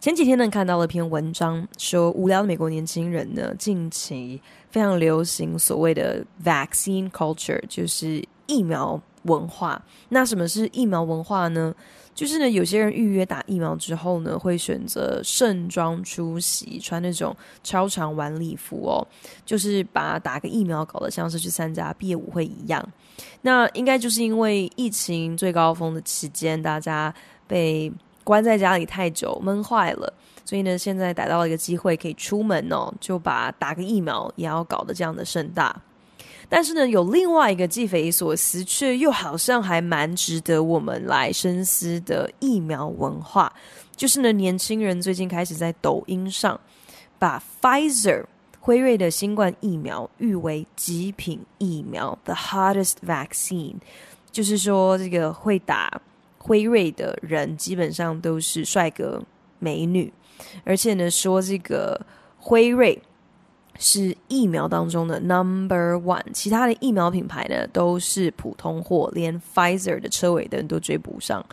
前几天呢，看到了一篇文章，说无聊的美国年轻人呢，近期非常流行所谓的 vaccine culture，就是疫苗文化。那什么是疫苗文化呢？就是呢，有些人预约打疫苗之后呢，会选择盛装出席，穿那种超长晚礼服哦，就是把打个疫苗搞得像是去参加毕业舞会一样。那应该就是因为疫情最高峰的期间，大家被关在家里太久，闷坏了，所以呢，现在逮到了一个机会可以出门哦，就把打个疫苗也要搞得这样的盛大。但是呢，有另外一个既匪夷所思，却又好像还蛮值得我们来深思的疫苗文化，就是呢，年轻人最近开始在抖音上把 Pfizer 辉瑞的新冠疫苗誉为极品疫苗，the hottest vaccine，就是说这个会打。辉瑞的人基本上都是帅哥美女，而且呢，说这个辉瑞是疫苗当中的 number one，其他的疫苗品牌呢都是普通货，连 Pfizer 的车尾灯都追不上。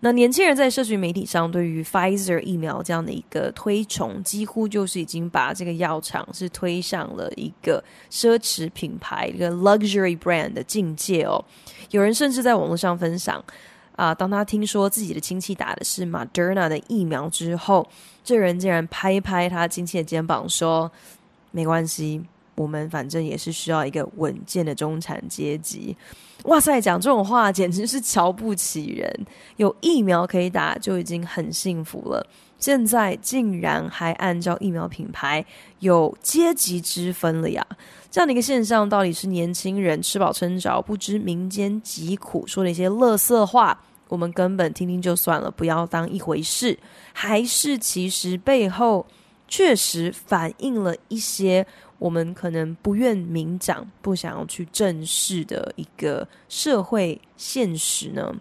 那年轻人在社群媒体上对于 Pfizer 疫苗这样的一个推崇，几乎就是已经把这个药厂是推上了一个奢侈品牌一个 luxury brand 的境界哦。有人甚至在网络上分享。啊！当他听说自己的亲戚打的是 Moderna 的疫苗之后，这人竟然拍拍他亲戚的肩膀说：“没关系，我们反正也是需要一个稳健的中产阶级。”哇塞，讲这种话简直是瞧不起人！有疫苗可以打就已经很幸福了，现在竟然还按照疫苗品牌有阶级之分了呀！这样的一个现象，到底是年轻人吃饱撑着，不知民间疾苦，说的一些垃圾话，我们根本听听就算了，不要当一回事；还是其实背后确实反映了一些我们可能不愿明讲、不想要去正视的一个社会现实呢？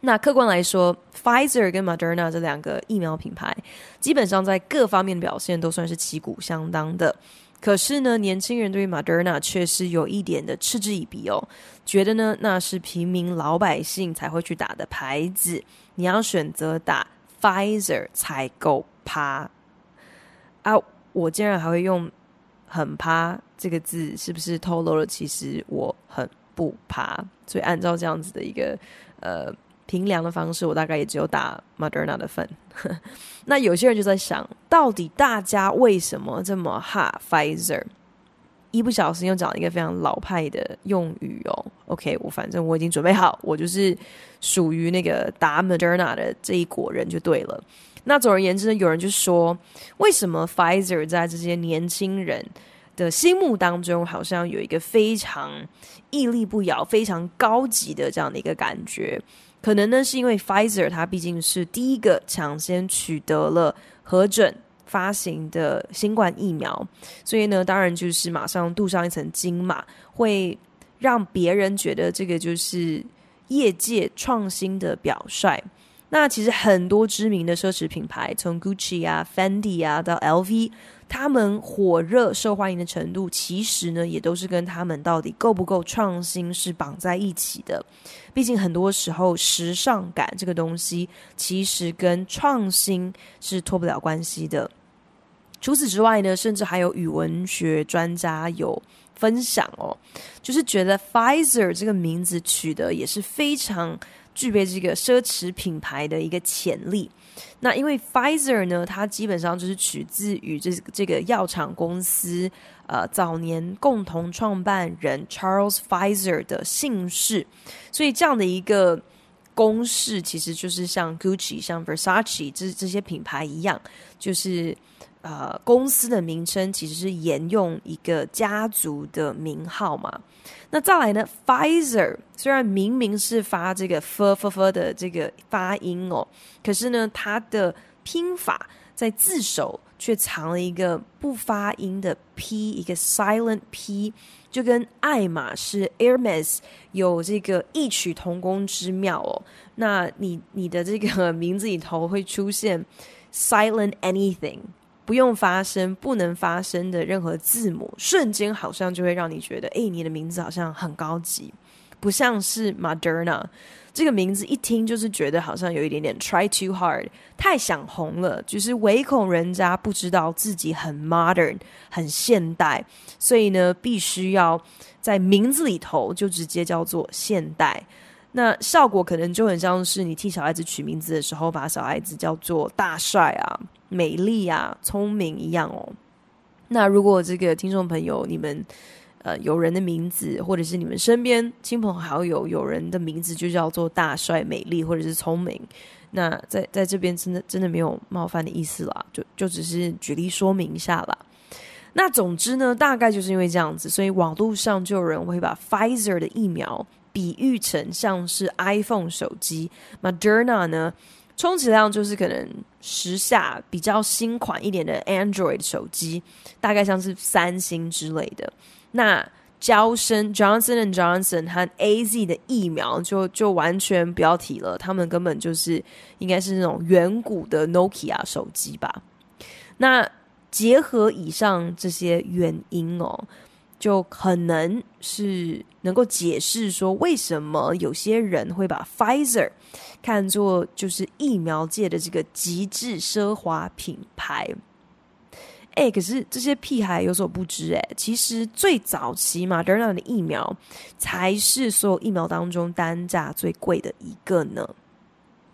那客观来说，Pfizer 跟 Moderna 这两个疫苗品牌，基本上在各方面表现都算是旗鼓相当的。可是呢，年轻人对于 Moderna 却是有一点的嗤之以鼻哦，觉得呢那是平民老百姓才会去打的牌子，你要选择打 Pfizer 才够趴啊！我竟然还会用“很趴”这个字，是不是透露了其实我很不趴？所以按照这样子的一个呃。平凉的方式，我大概也只有打 Moderna 的份。那有些人就在想，到底大家为什么这么哈 Pfizer？一不小心又讲了一个非常老派的用语哦。OK，我反正我已经准备好，我就是属于那个打 Moderna 的这一国人就对了。那总而言之呢，有人就说，为什么 Pfizer 在这些年轻人的心目当中，好像有一个非常屹立不摇、非常高级的这样的一个感觉？可能呢，是因为 Pfizer 它毕竟是第一个抢先取得了核准发行的新冠疫苗，所以呢，当然就是马上镀上一层金嘛，会让别人觉得这个就是业界创新的表率。那其实很多知名的奢侈品牌，从 Gucci 啊、Fendi 啊到 LV，他们火热受欢迎的程度，其实呢也都是跟他们到底够不够创新是绑在一起的。毕竟很多时候，时尚感这个东西，其实跟创新是脱不了关系的。除此之外呢，甚至还有语文学专家有分享哦，就是觉得 Pfizer 这个名字取得也是非常。具备这个奢侈品牌的一个潜力。那因为 Pfizer 呢，它基本上就是取自于这这个药厂公司，呃，早年共同创办人 Charles Pfizer 的姓氏，所以这样的一个公式，其实就是像 Gucci、像 Versace 这这些品牌一样，就是。呃，公司的名称其实是沿用一个家族的名号嘛。那再来呢，Pfizer 虽然明明是发这个 f f f 的这个发音哦，可是呢，它的拼法在字首却藏了一个不发音的 p，一个 silent p，就跟爱马仕 Hermes 有这个异曲同工之妙哦。那你你的这个名字里头会出现 silent anything，不用发声、不能发声的任何字母，瞬间好像就会让你觉得，哎，你的名字好像很高级，不像是 Moderna。这个名字一听就是觉得好像有一点点 try too hard，太想红了，就是唯恐人家不知道自己很 modern、很现代，所以呢，必须要在名字里头就直接叫做现代。那效果可能就很像是你替小孩子取名字的时候，把小孩子叫做大帅啊、美丽啊、聪明一样哦。那如果这个听众朋友你们，呃，有人的名字，或者是你们身边亲朋好友有人的名字就叫做大帅、美丽，或者是聪明。那在在这边真的真的没有冒犯的意思啦，就就只是举例说明一下啦。那总之呢，大概就是因为这样子，所以网络上就有人会把 Pfizer 的疫苗比喻成像是 iPhone 手机，Moderna 呢，充其量就是可能时下比较新款一点的 Android 手机，大概像是三星之类的。那娇生 Johnson and Johnson 和 AZ 的疫苗就就完全不要提了，他们根本就是应该是那种远古的 Nokia 手机吧。那结合以上这些原因哦，就可能是能够解释说，为什么有些人会把 Pfizer 看作就是疫苗界的这个极致奢华品牌。哎、可是这些屁孩有所不知，哎，其实最早期嘛，Moderna 的疫苗才是所有疫苗当中单价最贵的一个呢。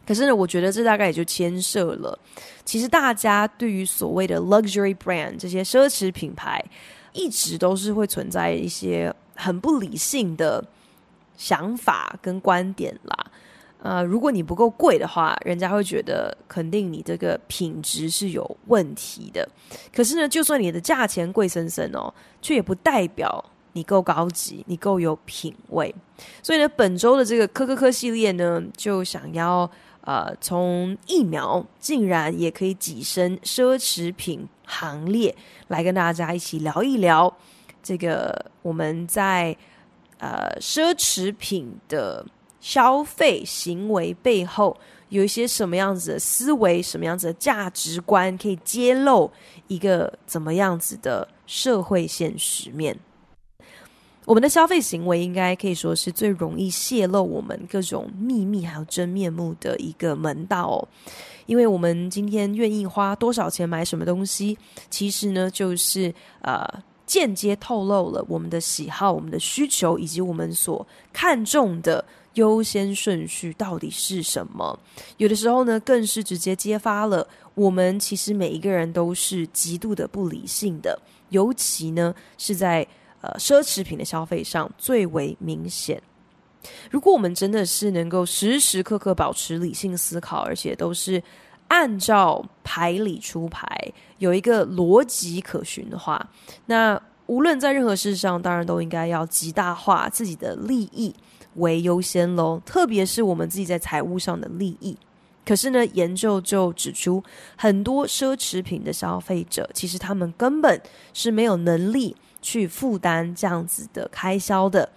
可是呢，我觉得这大概也就牵涉了，其实大家对于所谓的 luxury brand 这些奢侈品牌，一直都是会存在一些很不理性的想法跟观点啦。呃，如果你不够贵的话，人家会觉得肯定你这个品质是有问题的。可是呢，就算你的价钱贵森森哦，却也不代表你够高级，你够有品味。所以呢，本周的这个科科科系列呢，就想要呃，从疫苗竟然也可以跻身奢侈品行列，来跟大家一起聊一聊这个我们在呃奢侈品的。消费行为背后有一些什么样子的思维，什么样子的价值观，可以揭露一个怎么样子的社会现实面？我们的消费行为应该可以说是最容易泄露我们各种秘密还有真面目的一个门道哦。因为我们今天愿意花多少钱买什么东西，其实呢，就是呃间接透露了我们的喜好、我们的需求以及我们所看重的。优先顺序到底是什么？有的时候呢，更是直接揭发了我们其实每一个人都是极度的不理性的，尤其呢是在呃奢侈品的消费上最为明显。如果我们真的是能够时时刻刻保持理性思考，而且都是按照牌理出牌，有一个逻辑可循的话，那无论在任何事上，当然都应该要极大化自己的利益。为优先喽，特别是我们自己在财务上的利益。可是呢，研究就指出，很多奢侈品的消费者，其实他们根本是没有能力去负担这样子的开销的。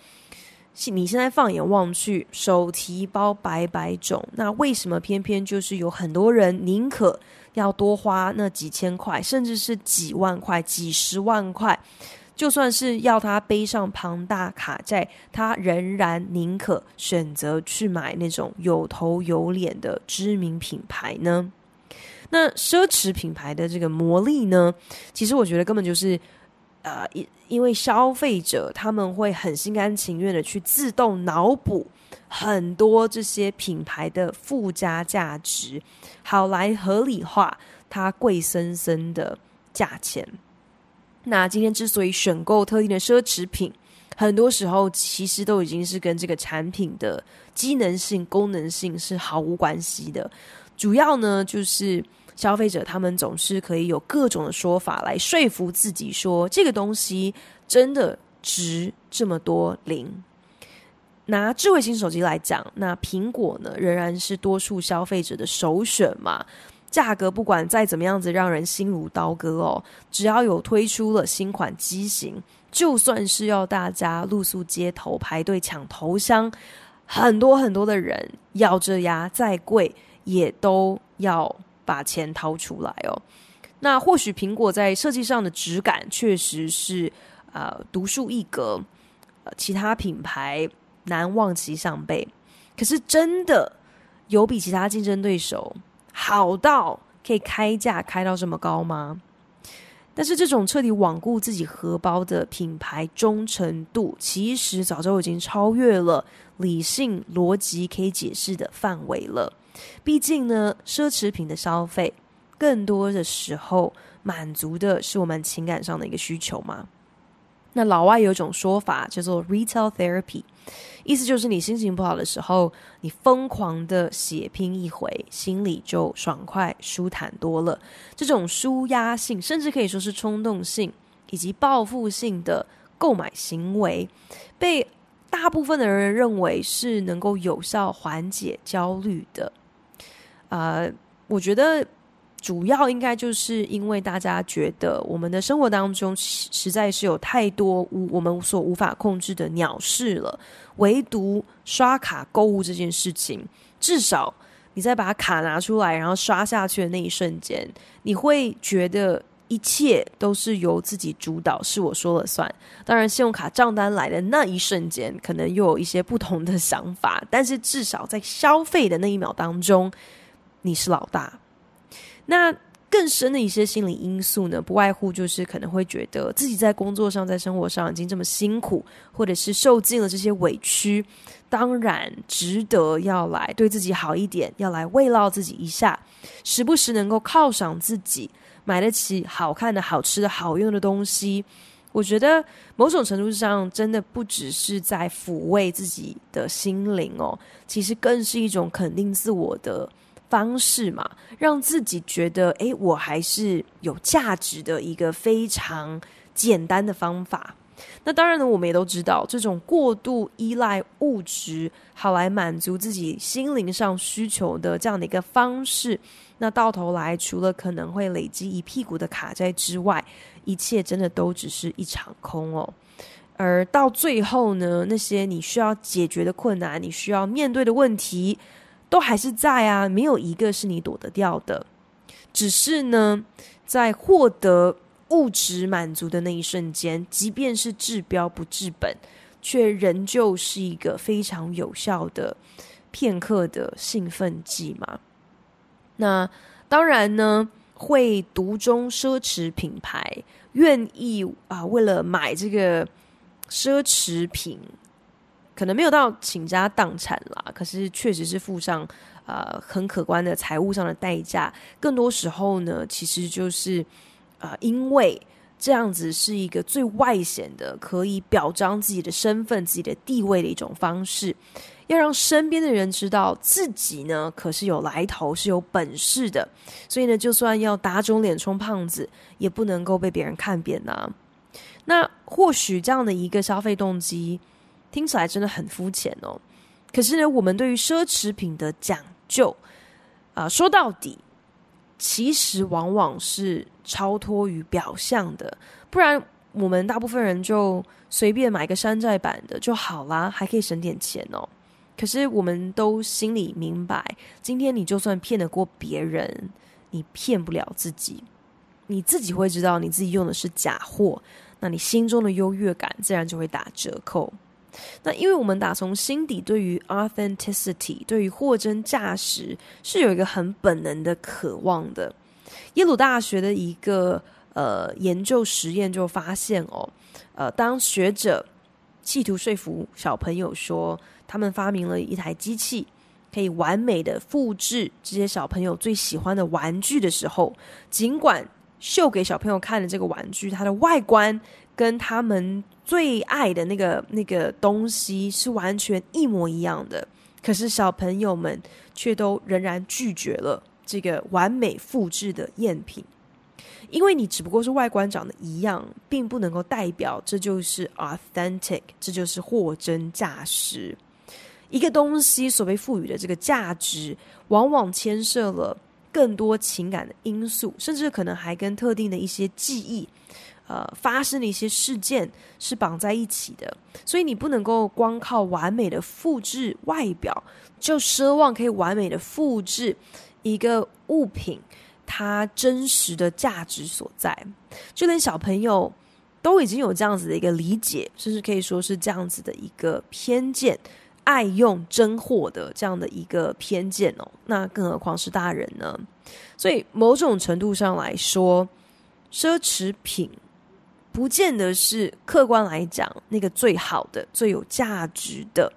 你现在放眼望去，手提包百百种，那为什么偏偏就是有很多人宁可要多花那几千块，甚至是几万块、几十万块？就算是要他背上庞大卡债，他仍然宁可选择去买那种有头有脸的知名品牌呢？那奢侈品牌的这个魔力呢？其实我觉得根本就是，呃，因因为消费者他们会很心甘情愿的去自动脑补很多这些品牌的附加价值，好来合理化它贵森森的价钱。那今天之所以选购特定的奢侈品，很多时候其实都已经是跟这个产品的机能性、功能性是毫无关系的。主要呢，就是消费者他们总是可以有各种的说法来说服自己说，说这个东西真的值这么多零。拿智慧型手机来讲，那苹果呢，仍然是多数消费者的首选嘛。价格不管再怎么样子让人心如刀割哦，只要有推出了新款机型，就算是要大家露宿街头排队抢头香，很多很多的人咬着牙再贵也都要把钱掏出来哦。那或许苹果在设计上的质感确实是呃独树一格，呃，其他品牌难望其项背。可是真的有比其他竞争对手好到可以开价开到这么高吗？但是这种彻底罔顾自己荷包的品牌忠诚度，其实早就已经超越了理性逻辑可以解释的范围了。毕竟呢，奢侈品的消费。更多的时候，满足的是我们情感上的一个需求嘛。那老外有一种说法叫做 “retail therapy”，意思就是你心情不好的时候，你疯狂的血拼一回，心里就爽快舒坦多了。这种舒压性，甚至可以说是冲动性以及报复性的购买行为，被大部分的人认为是能够有效缓解焦虑的。呃，我觉得。主要应该就是因为大家觉得我们的生活当中实在是有太多无我们所无法控制的鸟事了，唯独刷卡购物这件事情，至少你在把卡拿出来然后刷下去的那一瞬间，你会觉得一切都是由自己主导，是我说了算。当然，信用卡账单来的那一瞬间，可能又有一些不同的 想法，但是至少在消费的那一秒当中，你是老大。那更深的一些心理因素呢，不外乎就是可能会觉得自己在工作上、在生活上已经这么辛苦，或者是受尽了这些委屈，当然值得要来对自己好一点，要来慰劳自己一下，时不时能够犒赏自己，买得起好看的、好吃的、好用的东西。我觉得某种程度上，真的不只是在抚慰自己的心灵哦，其实更是一种肯定自我的。方式嘛，让自己觉得，诶，我还是有价值的一个非常简单的方法。那当然呢，我们也都知道，这种过度依赖物质，好来满足自己心灵上需求的这样的一个方式，那到头来，除了可能会累积一屁股的卡债之外，一切真的都只是一场空哦。而到最后呢，那些你需要解决的困难，你需要面对的问题。都还是在啊，没有一个是你躲得掉的。只是呢，在获得物质满足的那一瞬间，即便是治标不治本，却仍旧是一个非常有效的片刻的兴奋剂嘛。那当然呢，会独钟奢侈品牌，愿意啊，为了买这个奢侈品。可能没有到倾家荡产啦，可是确实是付上呃很可观的财务上的代价。更多时候呢，其实就是啊、因为这样子是一个最外显的，可以表彰自己的身份、自己的地位的一种方式，要让身边的人知道自己呢可是有来头、是有本事的。所以呢，就算要打肿脸充胖子，也不能够被别人看扁呐、啊。那或许这样的一个消费动机。听起来真的很肤浅哦，可是呢，我们对于奢侈品的讲究啊、呃，说到底，其实往往是超脱于表象的。不然，我们大部分人就随便买个山寨版的就好啦，还可以省点钱哦。可是，我们都心里明白，今天你就算骗得过别人，你骗不了自己。你自己会知道你自己用的是假货，那你心中的优越感自然就会打折扣。那因为我们打从心底对于 authenticity，对于货真价实是有一个很本能的渴望的。耶鲁大学的一个呃研究实验就发现哦，呃，当学者企图说服小朋友说他们发明了一台机器，可以完美的复制这些小朋友最喜欢的玩具的时候，尽管秀给小朋友看的这个玩具，它的外观跟他们最爱的那个那个东西是完全一模一样的，可是小朋友们却都仍然拒绝了这个完美复制的赝品，因为你只不过是外观长得一样，并不能够代表这就是 authentic，这就是货真价实。一个东西所被赋予的这个价值，往往牵涉了更多情感的因素，甚至可能还跟特定的一些记忆，呃，发生的一些事件是绑在一起的。所以你不能够光靠完美的复制外表，就奢望可以完美的复制一个物品它真实的价值所在。就连小朋友都已经有这样子的一个理解，甚至可以说是这样子的一个偏见。爱用真货的这样的一个偏见哦，那更何况是大人呢？所以某种程度上来说，奢侈品不见得是客观来讲那个最好的、最有价值的，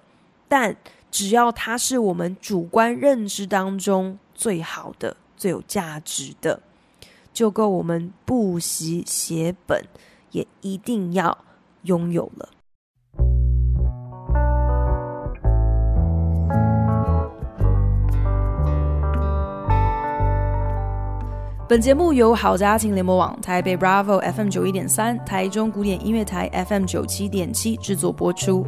但只要它是我们主观认知当中最好的、最有价值的，就够我们不惜血本也一定要拥有了。本节目由好家庭联盟网、台北 Bravo FM 九一点三、台中古典音乐台 FM 九七点七制作播出。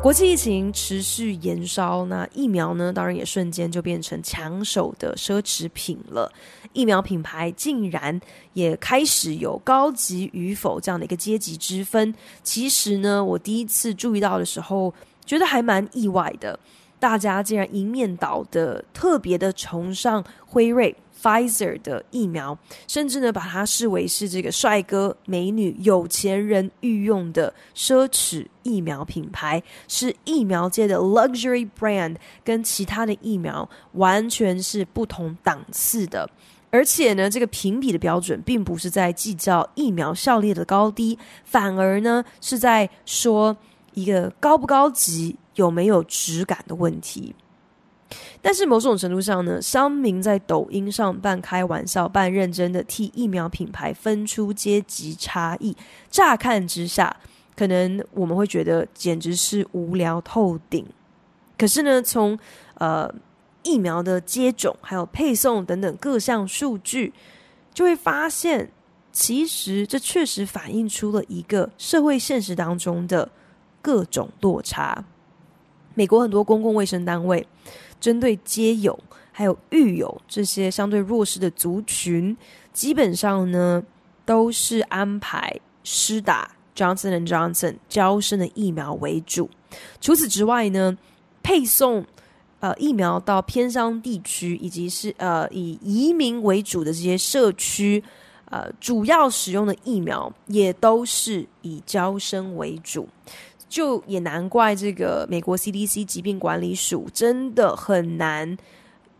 国际疫情持续延烧，那疫苗呢？当然也瞬间就变成抢手的奢侈品了。疫苗品牌竟然也开始有高级与否这样的一个阶级之分。其实呢，我第一次注意到的时候，觉得还蛮意外的。大家竟然一面倒的特别的崇尚辉瑞 Pfizer 的疫苗，甚至呢把它视为是这个帅哥美女有钱人御用的奢侈疫苗品牌，是疫苗界的 luxury brand，跟其他的疫苗完全是不同档次的。而且呢，这个评比的标准并不是在计较疫苗效力的高低，反而呢是在说一个高不高级。有没有质感的问题？但是某种程度上呢，商民在抖音上半开玩笑半认真的替疫苗品牌分出阶级差异，乍看之下，可能我们会觉得简直是无聊透顶。可是呢，从呃疫苗的接种、还有配送等等各项数据，就会发现，其实这确实反映出了一个社会现实当中的各种落差。美国很多公共卫生单位针对街友还有育有这些相对弱势的族群，基本上呢都是安排施打 Johnson and Johnson 娇生的疫苗为主。除此之外呢，配送呃疫苗到偏乡地区以及是呃以移民为主的这些社区，呃主要使用的疫苗也都是以娇生为主。就也难怪这个美国 CDC 疾病管理署真的很难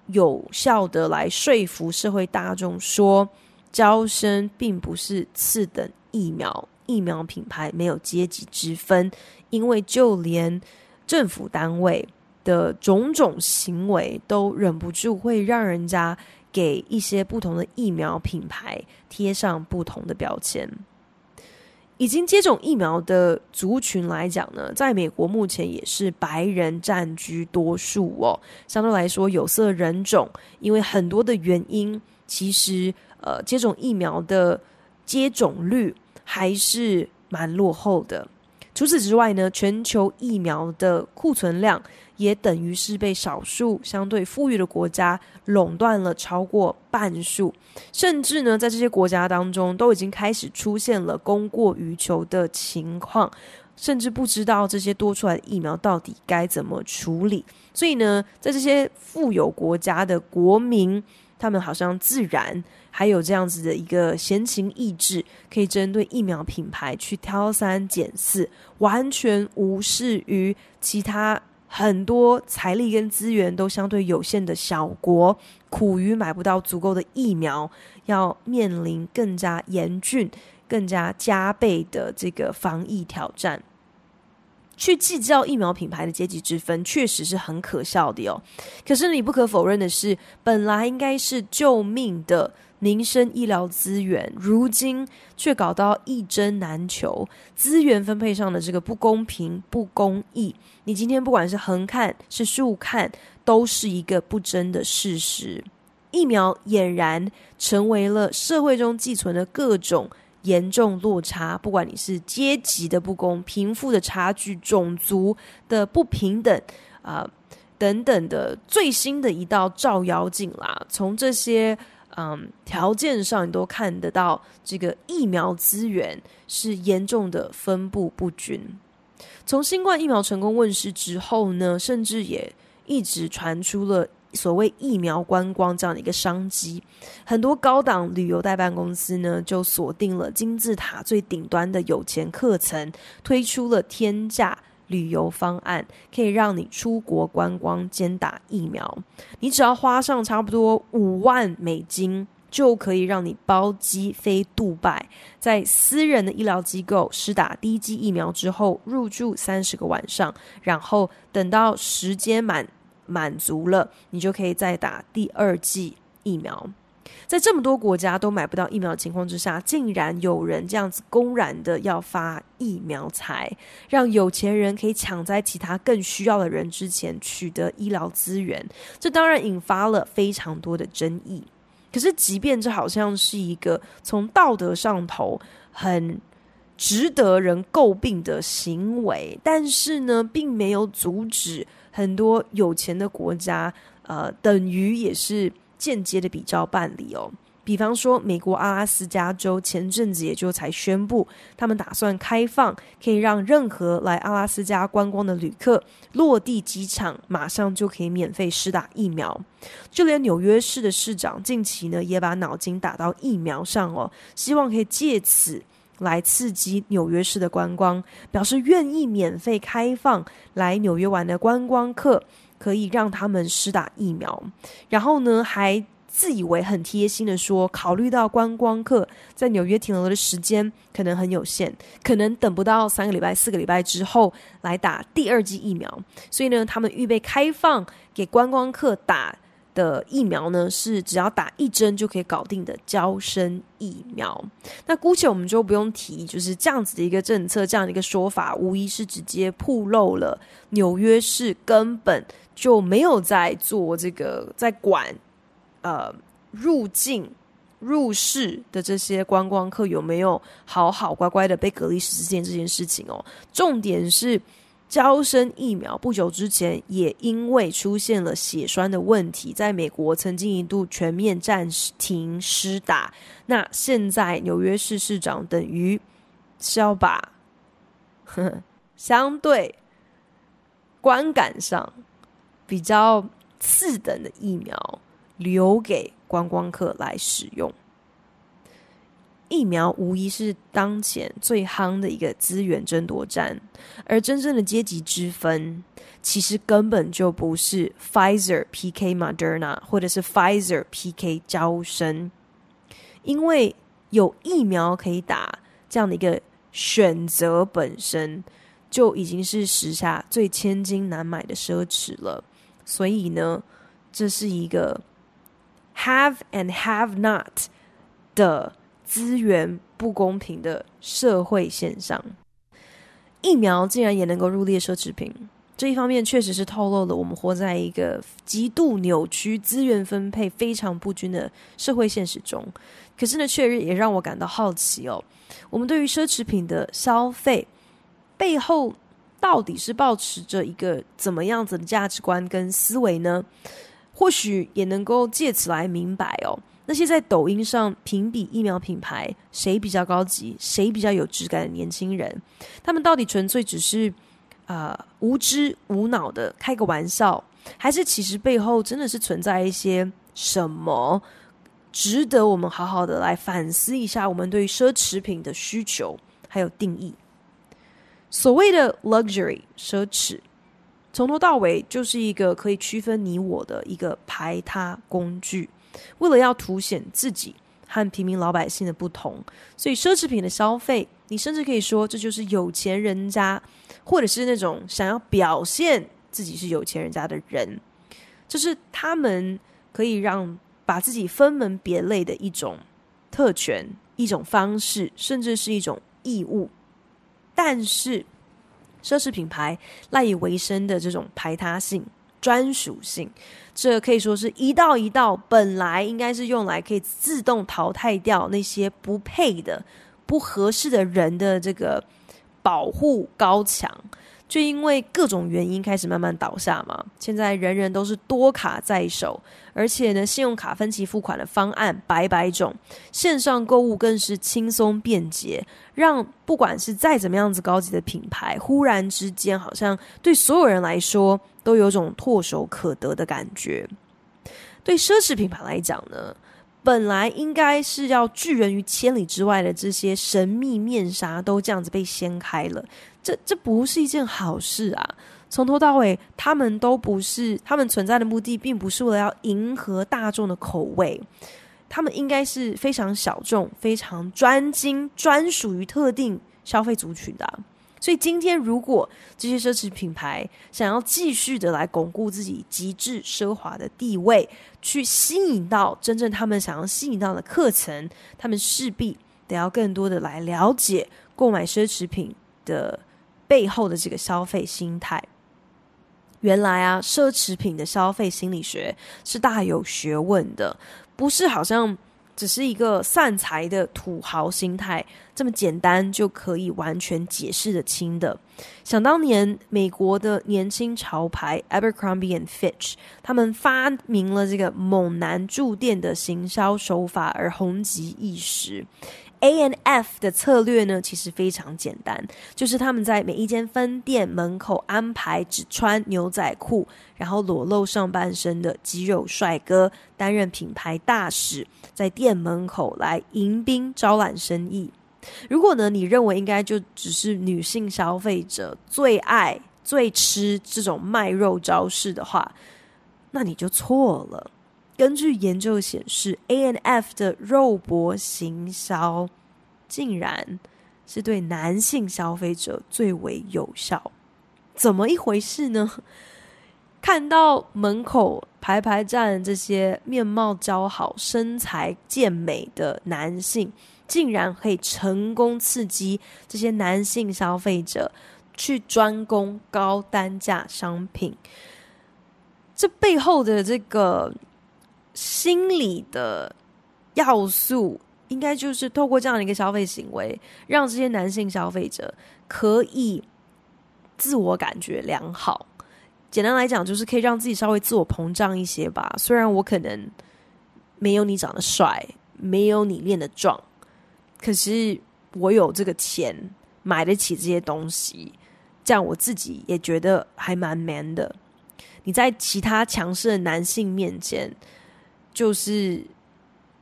有效的来说服社会大众说，招生并不是次等疫苗，疫苗品牌没有阶级之分，因为就连政府单位的种种行为都忍不住会让人家给一些不同的疫苗品牌贴上不同的标签。已经接种疫苗的族群来讲呢，在美国目前也是白人占居多数哦。相对来说，有色人种因为很多的原因，其实呃接种疫苗的接种率还是蛮落后的。除此之外呢，全球疫苗的库存量也等于是被少数相对富裕的国家垄断了超过半数，甚至呢，在这些国家当中都已经开始出现了供过于求的情况，甚至不知道这些多出来的疫苗到底该怎么处理。所以呢，在这些富有国家的国民，他们好像自然。还有这样子的一个闲情逸致，可以针对疫苗品牌去挑三拣四，完全无视于其他很多财力跟资源都相对有限的小国，苦于买不到足够的疫苗，要面临更加严峻、更加加倍的这个防疫挑战。去计较疫苗品牌的阶级之分，确实是很可笑的哦。可是你不可否认的是，本来应该是救命的。民生医疗资源，如今却搞到一针难求，资源分配上的这个不公平、不公义，你今天不管是横看是竖看，都是一个不争的事实。疫苗俨然成为了社会中寄存的各种严重落差，不管你是阶级的不公、贫富的差距、种族的不平等，啊、等等的最新的一道照妖镜啦。从这些嗯条件上，你都看得到这个疫苗资源是严重的分布不均。从新冠疫苗成功问世之后呢，甚至也一直传出了。所谓疫苗观光这样的一个商机，很多高档旅游代办公司呢，就锁定了金字塔最顶端的有钱客层，推出了天价旅游方案，可以让你出国观光兼打疫苗。你只要花上差不多五万美金，就可以让你包机飞杜拜，在私人的医疗机构施打第一剂疫苗之后，入住三十个晚上，然后等到时间满。满足了，你就可以再打第二剂疫苗。在这么多国家都买不到疫苗的情况之下，竟然有人这样子公然的要发疫苗财，让有钱人可以抢在其他更需要的人之前取得医疗资源，这当然引发了非常多的争议。可是，即便这好像是一个从道德上头很值得人诟病的行为，但是呢，并没有阻止。很多有钱的国家，呃，等于也是间接的比照办理哦。比方说，美国阿拉斯加州前阵子也就才宣布，他们打算开放，可以让任何来阿拉斯加观光的旅客落地机场，马上就可以免费施打疫苗。就连纽约市的市长近期呢，也把脑筋打到疫苗上哦，希望可以借此。来刺激纽约市的观光，表示愿意免费开放来纽约玩的观光客，可以让他们施打疫苗。然后呢，还自以为很贴心的说，考虑到观光客在纽约停留的时间可能很有限，可能等不到三个礼拜、四个礼拜之后来打第二剂疫苗，所以呢，他们预备开放给观光客打。的疫苗呢，是只要打一针就可以搞定的交生疫苗。那姑且我们就不用提，就是这样子的一个政策，这样的一个说法，无疑是直接暴露了纽约市根本就没有在做这个，在管呃入境入市的这些观光客有没有好好乖乖的被隔离十四天这件事情哦。重点是。娇生疫苗不久之前也因为出现了血栓的问题，在美国曾经一度全面暂停施打。那现在纽约市市长等于是要把呵 呵相对观感上比较次等的疫苗留给观光客来使用。疫苗无疑是当前最夯的一个资源争夺战，而真正的阶级之分，其实根本就不是 Pfizer PK Moderna，或者是 Pfizer PK 招生，因为有疫苗可以打这样的一个选择本身就已经是时下最千金难买的奢侈了，所以呢，这是一个 have and have not 的。资源不公平的社会现象，疫苗竟然也能够入列奢侈品，这一方面确实是透露了我们活在一个极度扭曲、资源分配非常不均的社会现实中。可是呢，确实也让我感到好奇哦，我们对于奢侈品的消费背后，到底是抱持着一个怎么样子的价值观跟思维呢？或许也能够借此来明白哦。那些在抖音上评比疫苗品牌谁比较高级、谁比较有质感的年轻人，他们到底纯粹只是啊、无知无脑的开个玩笑，还是其实背后真的是存在一些什么值得我们好好的来反思一下？我们对奢侈品的需求还有定义。所谓的 luxury 奢侈，从头到尾就是一个可以区分你我的一个排他工具。为了要凸显自己和平民老百姓的不同，所以奢侈品的消费，你甚至可以说这就是有钱人家，或者是那种想要表现自己是有钱人家的人，就是他们可以让把自己分门别类的一种特权、一种方式，甚至是一种义务。但是，奢侈品牌赖以为生的这种排他性。专属性，这可以说是一道一道，本来应该是用来可以自动淘汰掉那些不配的、不合适的人的这个保护高墙，就因为各种原因开始慢慢倒下嘛。现在人人都是多卡在手，而且呢，信用卡分期付款的方案百百种，线上购物更是轻松便捷，让不管是再怎么样子高级的品牌，忽然之间好像对所有人来说都有种唾手可得的感觉。对奢侈品牌来讲呢，本来应该是要拒人于千里之外的这些神秘面纱，都这样子被掀开了。这这不是一件好事啊！从头到尾，他们都不是，他们存在的目的并不是为了要迎合大众的口味，他们应该是非常小众、非常专精、专属于特定消费族群的。所以今天，如果这些奢侈品牌想要继续的来巩固自己极致奢华的地位，去吸引到真正他们想要吸引到的客层，他们势必得要更多的来了解购买奢侈品的背后的这个消费心态。原来啊，奢侈品的消费心理学是大有学问的，不是好像。只是一个散财的土豪心态，这么简单就可以完全解释得清的。想当年，美国的年轻潮牌 Abercrombie and Fitch，他们发明了这个猛男驻店的行销手法而红极一时。ANF 的策略呢，其实非常简单，就是他们在每一间分店门口安排只穿牛仔裤，然后裸露上半身的肌肉帅哥担任品牌大使，在店门口来迎宾招揽生意。如果呢，你认为应该就只是女性消费者最爱、最吃这种卖肉招式的话，那你就错了。根据研究显示，A N F 的肉搏行销竟然是对男性消费者最为有效。怎么一回事呢？看到门口排排站这些面貌姣好、身材健美的男性，竟然可以成功刺激这些男性消费者去专攻高单价商品。这背后的这个。心理的要素，应该就是透过这样的一个消费行为，让这些男性消费者可以自我感觉良好。简单来讲，就是可以让自己稍微自我膨胀一些吧。虽然我可能没有你长得帅，没有你练得壮，可是我有这个钱买得起这些东西，这样我自己也觉得还蛮 man 的。你在其他强势的男性面前，就是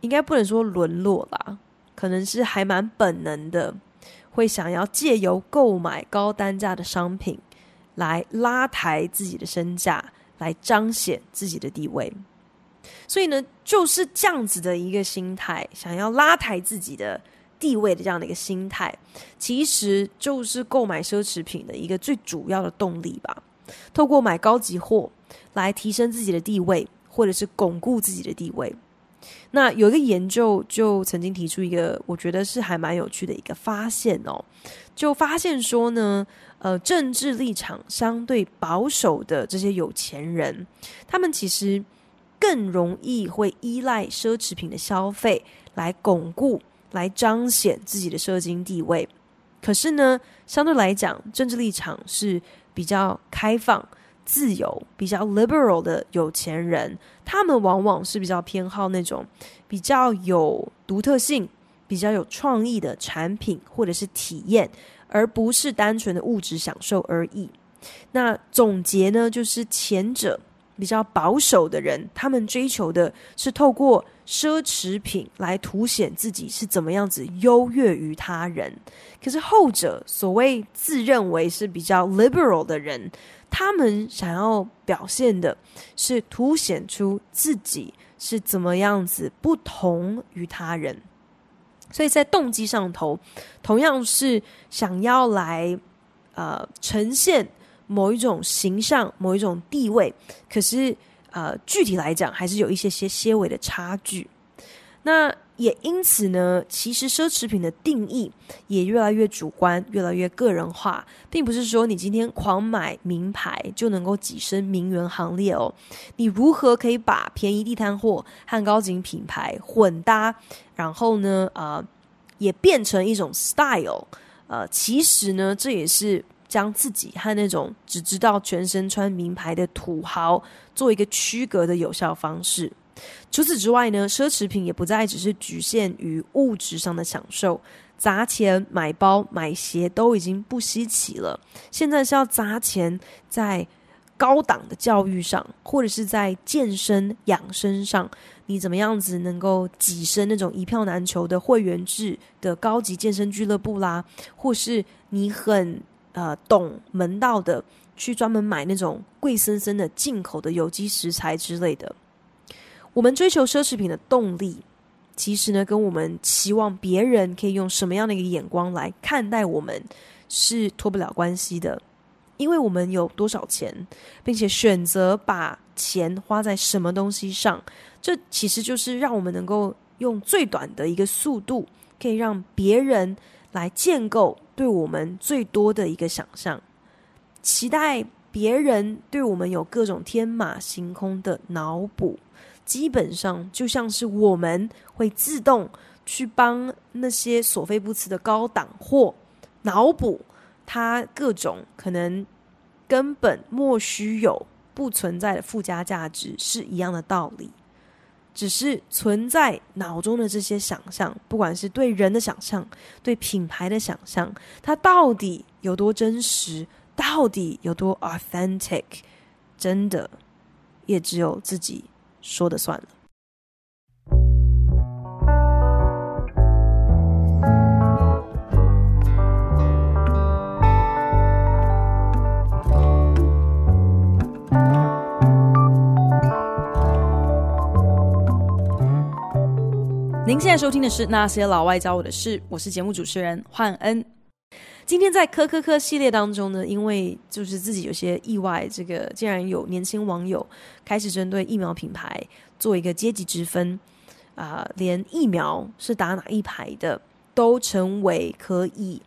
应该不能说沦落啦，可能是还蛮本能的，会想要借由购买高单价的商品来拉抬自己的身价，来彰显自己的地位。所以呢，就是这样子的一个心态，想要拉抬自己的地位的这样的一个心态，其实就是购买奢侈品的一个最主要的动力吧。透过买高级货来提升自己的地位。或者是巩固自己的地位。那有一个研究就曾经提出一个，我觉得是还蛮有趣的一个发现哦，就发现说呢，呃，政治立场相对保守的这些有钱人，他们其实更容易会依赖奢侈品的消费来巩固、来彰显自己的社经地位。可是呢，相对来讲，政治立场是比较开放。自由比较 liberal 的有钱人，他们往往是比较偏好那种比较有独特性、比较有创意的产品或者是体验，而不是单纯的物质享受而已。那总结呢，就是前者比较保守的人，他们追求的是透过奢侈品来凸显自己是怎么样子优越于他人。可是后者所谓自认为是比较 liberal 的人。他们想要表现的是凸显出自己是怎么样子不同于他人，所以在动机上头，同样是想要来呃呈现某一种形象、某一种地位，可是呃具体来讲，还是有一些些些微的差距。那也因此呢，其实奢侈品的定义也越来越主观，越来越个人化，并不是说你今天狂买名牌就能够跻身名媛行列哦。你如何可以把便宜地摊货和高级品牌混搭，然后呢，呃，也变成一种 style？呃，其实呢，这也是将自己和那种只知道全身穿名牌的土豪做一个区隔的有效方式。除此之外呢，奢侈品也不再只是局限于物质上的享受，砸钱买包买鞋都已经不稀奇了。现在是要砸钱在高档的教育上，或者是在健身养生上。你怎么样子能够跻身那种一票难求的会员制的高级健身俱乐部啦？或是你很呃懂门道的去专门买那种贵森森的进口的有机食材之类的？我们追求奢侈品的动力，其实呢，跟我们期望别人可以用什么样的一个眼光来看待我们是脱不了关系的。因为我们有多少钱，并且选择把钱花在什么东西上，这其实就是让我们能够用最短的一个速度，可以让别人来建构对我们最多的一个想象，期待别人对我们有各种天马行空的脑补，基本上就像是我们会自动去帮那些所费不辞的高档货脑补。它各种可能根本莫须有、不存在的附加价值是一样的道理，只是存在脑中的这些想象，不管是对人的想象、对品牌的想象，它到底有多真实，到底有多 authentic，真的也只有自己说的算了。您现在收听的是《那些老外教我的事》，我是节目主持人焕恩。今天在科科科系列当中呢，因为就是自己有些意外，这个竟然有年轻网友开始针对疫苗品牌做一个阶级之分啊、连疫苗是打哪一排的都成为可以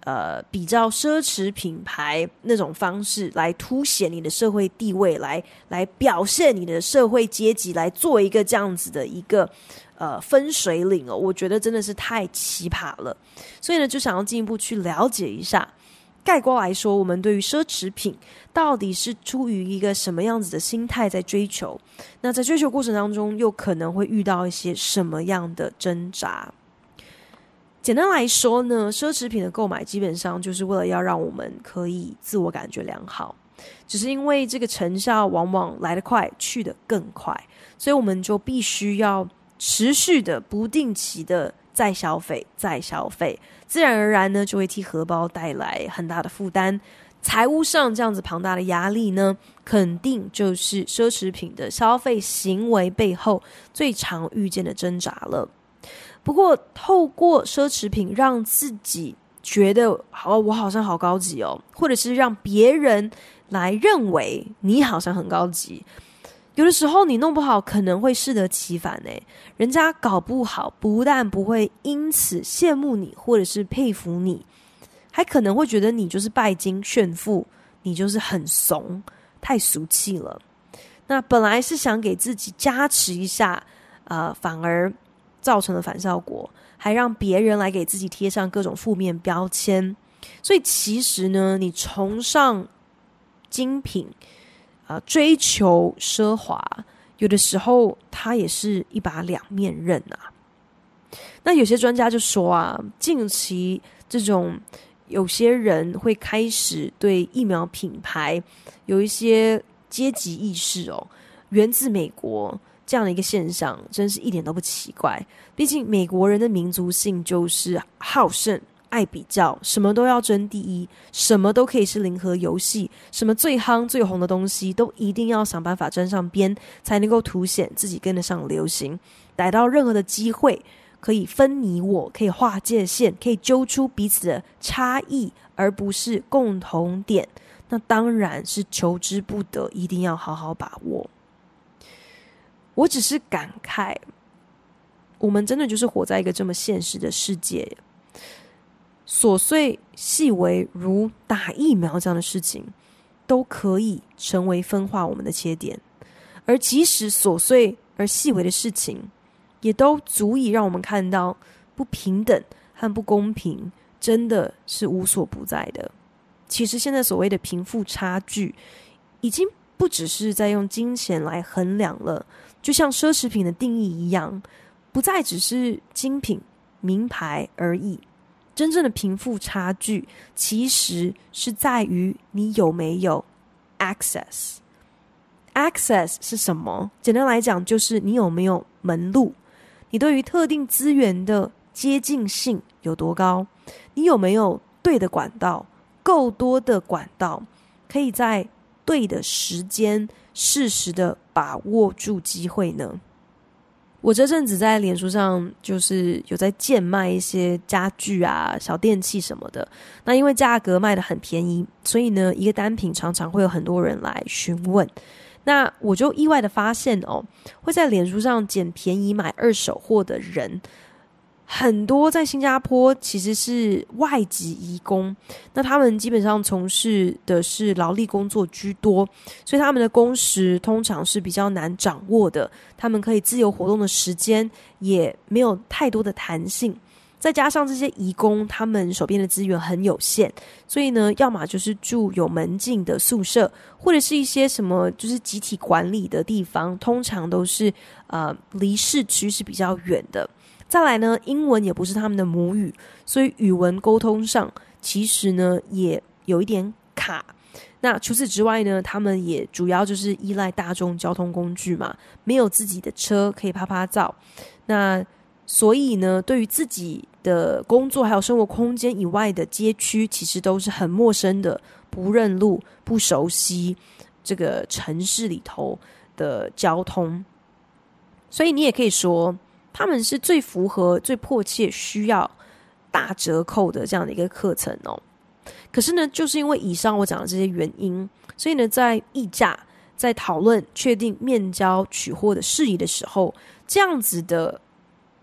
呃比较奢侈品牌那种方式来凸显你的社会地位，来来表现你的社会阶级，来做一个这样子的一个。呃，分水岭哦，我觉得真的是太奇葩了，所以呢，就想要进一步去了解一下。概括来说，我们对于奢侈品到底是出于一个什么样子的心态在追求？那在追求过程当中，又可能会遇到一些什么样的挣扎？简单来说呢，奢侈品的购买基本上就是为了要让我们可以自我感觉良好，只是因为这个成效往往来得快，去得更快，所以我们就必须要。持续的、不定期的再消费、再消费，自然而然呢，就会替荷包带来很大的负担。财务上这样子庞大的压力呢，肯定就是奢侈品的消费行为背后最常遇见的挣扎了。不过，透过奢侈品让自己觉得好，我好像好高级哦，或者是让别人来认为你好像很高级。有的时候你弄不好，可能会适得其反呢。人家搞不好，不但不会因此羡慕你，或者是佩服你，还可能会觉得你就是拜金炫富，你就是很怂，太俗气了。那本来是想给自己加持一下，呃，反而造成了反效果，还让别人来给自己贴上各种负面标签。所以其实呢，你崇尚精品。追求奢华，有的时候它也是一把两面刃啊。那有些专家就说啊，近期这种有些人会开始对疫苗品牌有一些阶级意识哦，源自美国这样的一个现象，真是一点都不奇怪。毕竟美国人的民族性就是好胜。爱比较，什么都要争第一，什么都可以是零和游戏，什么最夯最红的东西都一定要想办法沾上边，才能够凸显自己跟得上流行。逮到任何的机会，可以分你我，可以划界限，可以揪出彼此的差异，而不是共同点，那当然是求之不得，一定要好好把握。我只是感慨，我们真的就是活在一个这么现实的世界。琐碎细微如打疫苗这样的事情，都可以成为分化我们的切点；而即使琐碎而细微的事情，也都足以让我们看到不平等和不公平真的是无所不在的。其实现在所谓的贫富差距，已经不只是在用金钱来衡量了，就像奢侈品的定义一样，不再只是精品、名牌而已。真正的贫富差距，其实是在于你有没有 access。access 是什么？简单来讲，就是你有没有门路，你对于特定资源的接近性有多高，你有没有对的管道，够多的管道，可以在对的时间适时的把握住机会呢？我这阵子在脸书上就是有在贱卖一些家具啊、小电器什么的。那因为价格卖的很便宜，所以呢，一个单品常常会有很多人来询问。那我就意外的发现哦，会在脸书上捡便宜买二手货的人。很多在新加坡其实是外籍移工，那他们基本上从事的是劳力工作居多，所以他们的工时通常是比较难掌握的。他们可以自由活动的时间也没有太多的弹性，再加上这些移工他们手边的资源很有限，所以呢，要么就是住有门禁的宿舍，或者是一些什么就是集体管理的地方，通常都是呃离市区是比较远的。再来呢，英文也不是他们的母语，所以语文沟通上其实呢也有一点卡。那除此之外呢，他们也主要就是依赖大众交通工具嘛，没有自己的车可以趴趴走。那所以呢，对于自己的工作还有生活空间以外的街区，其实都是很陌生的，不认路、不熟悉这个城市里头的交通。所以你也可以说。他们是最符合、最迫切需要打折扣的这样的一个课程哦。可是呢，就是因为以上我讲的这些原因，所以呢，在议价、在讨论、确定面交取货的事宜的时候，这样子的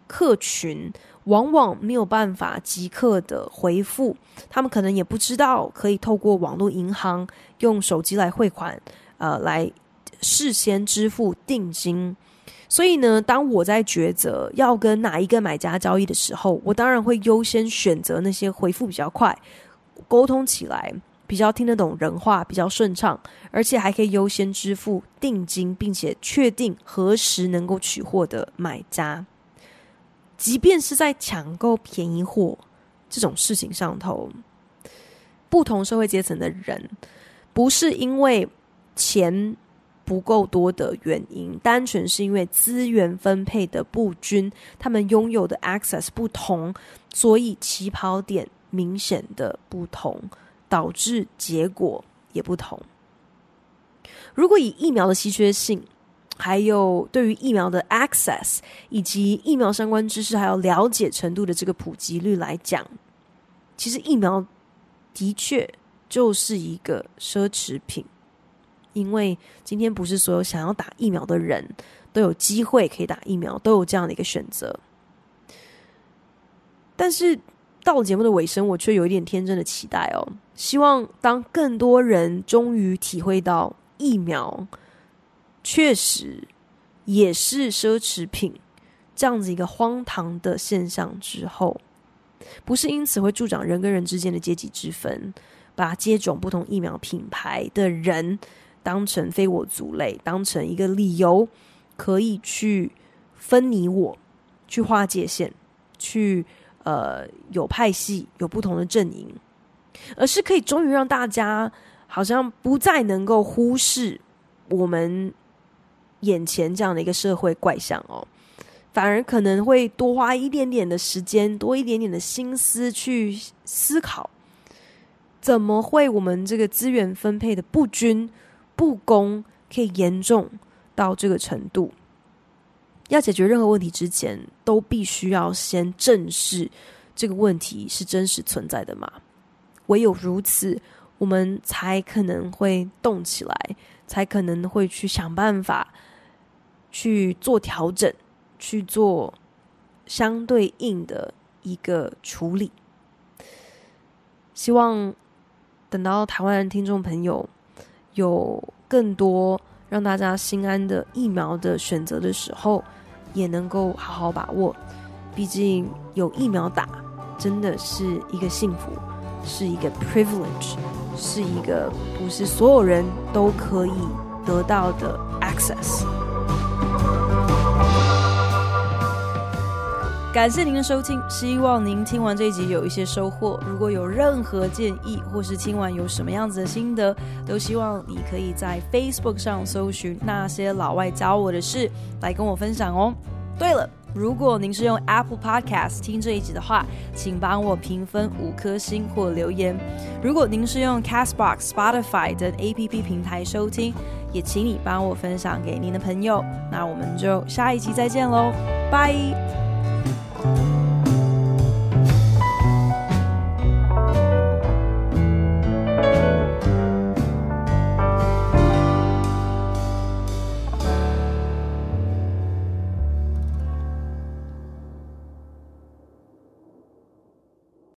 客群往往没有办法即刻的回复。他们可能也不知道可以透过网络银行用手机来汇款，呃，来事先支付定金。所以呢，当我在抉择要跟哪一个买家交易的时候，我当然会优先选择那些回复比较快、沟通起来比较听得懂人话、比较顺畅，而且还可以优先支付定金，并且确定何时能够取货的买家。即便是在抢购便宜货这种事情上头，不同社会阶层的人，不是因为钱。不够多的原因，单纯是因为资源分配的不均，他们拥有的 access 不同，所以起跑点明显的不同，导致结果也不同。如果以疫苗的稀缺性，还有对于疫苗的 access，以及疫苗相关知识还有了解程度的这个普及率来讲，其实疫苗的确就是一个奢侈品。因为今天不是所有想要打疫苗的人都有机会可以打疫苗，都有这样的一个选择。但是到了节目的尾声，我却有一点天真的期待哦，希望当更多人终于体会到疫苗确实也是奢侈品这样子一个荒唐的现象之后，不是因此会助长人跟人之间的阶级之分，把接种不同疫苗品牌的人。当成非我族类，当成一个理由，可以去分你我，去划界限，去呃有派系，有不同的阵营，而是可以终于让大家好像不再能够忽视我们眼前这样的一个社会怪象哦，反而可能会多花一点点的时间，多一点点的心思去思考，怎么会我们这个资源分配的不均？不公可以严重到这个程度，要解决任何问题之前，都必须要先正视这个问题是真实存在的嘛？唯有如此，我们才可能会动起来，才可能会去想办法去做调整，去做相对应的一个处理。希望等到台湾听众朋友。有更多让大家心安的疫苗的选择的时候，也能够好好把握。毕竟有疫苗打，真的是一个幸福。是一个 privilege，是一个不是所有人都可以得到的 access。感谢您的收听，希望您听完这一集有一些收获。如果有任何建议，或是听完有什么样子的心得，都希望你可以在 Facebook 上搜寻那些老外教我的事，来跟我分享哦。对了，如果您是用 Apple Podcast 听这一集的话，请帮我评分五颗星或留言。如果您是用 Castbox、Spotify 等 APP 平台收听，也请你帮我分享给您的朋友。那我们就下一集再见喽，拜。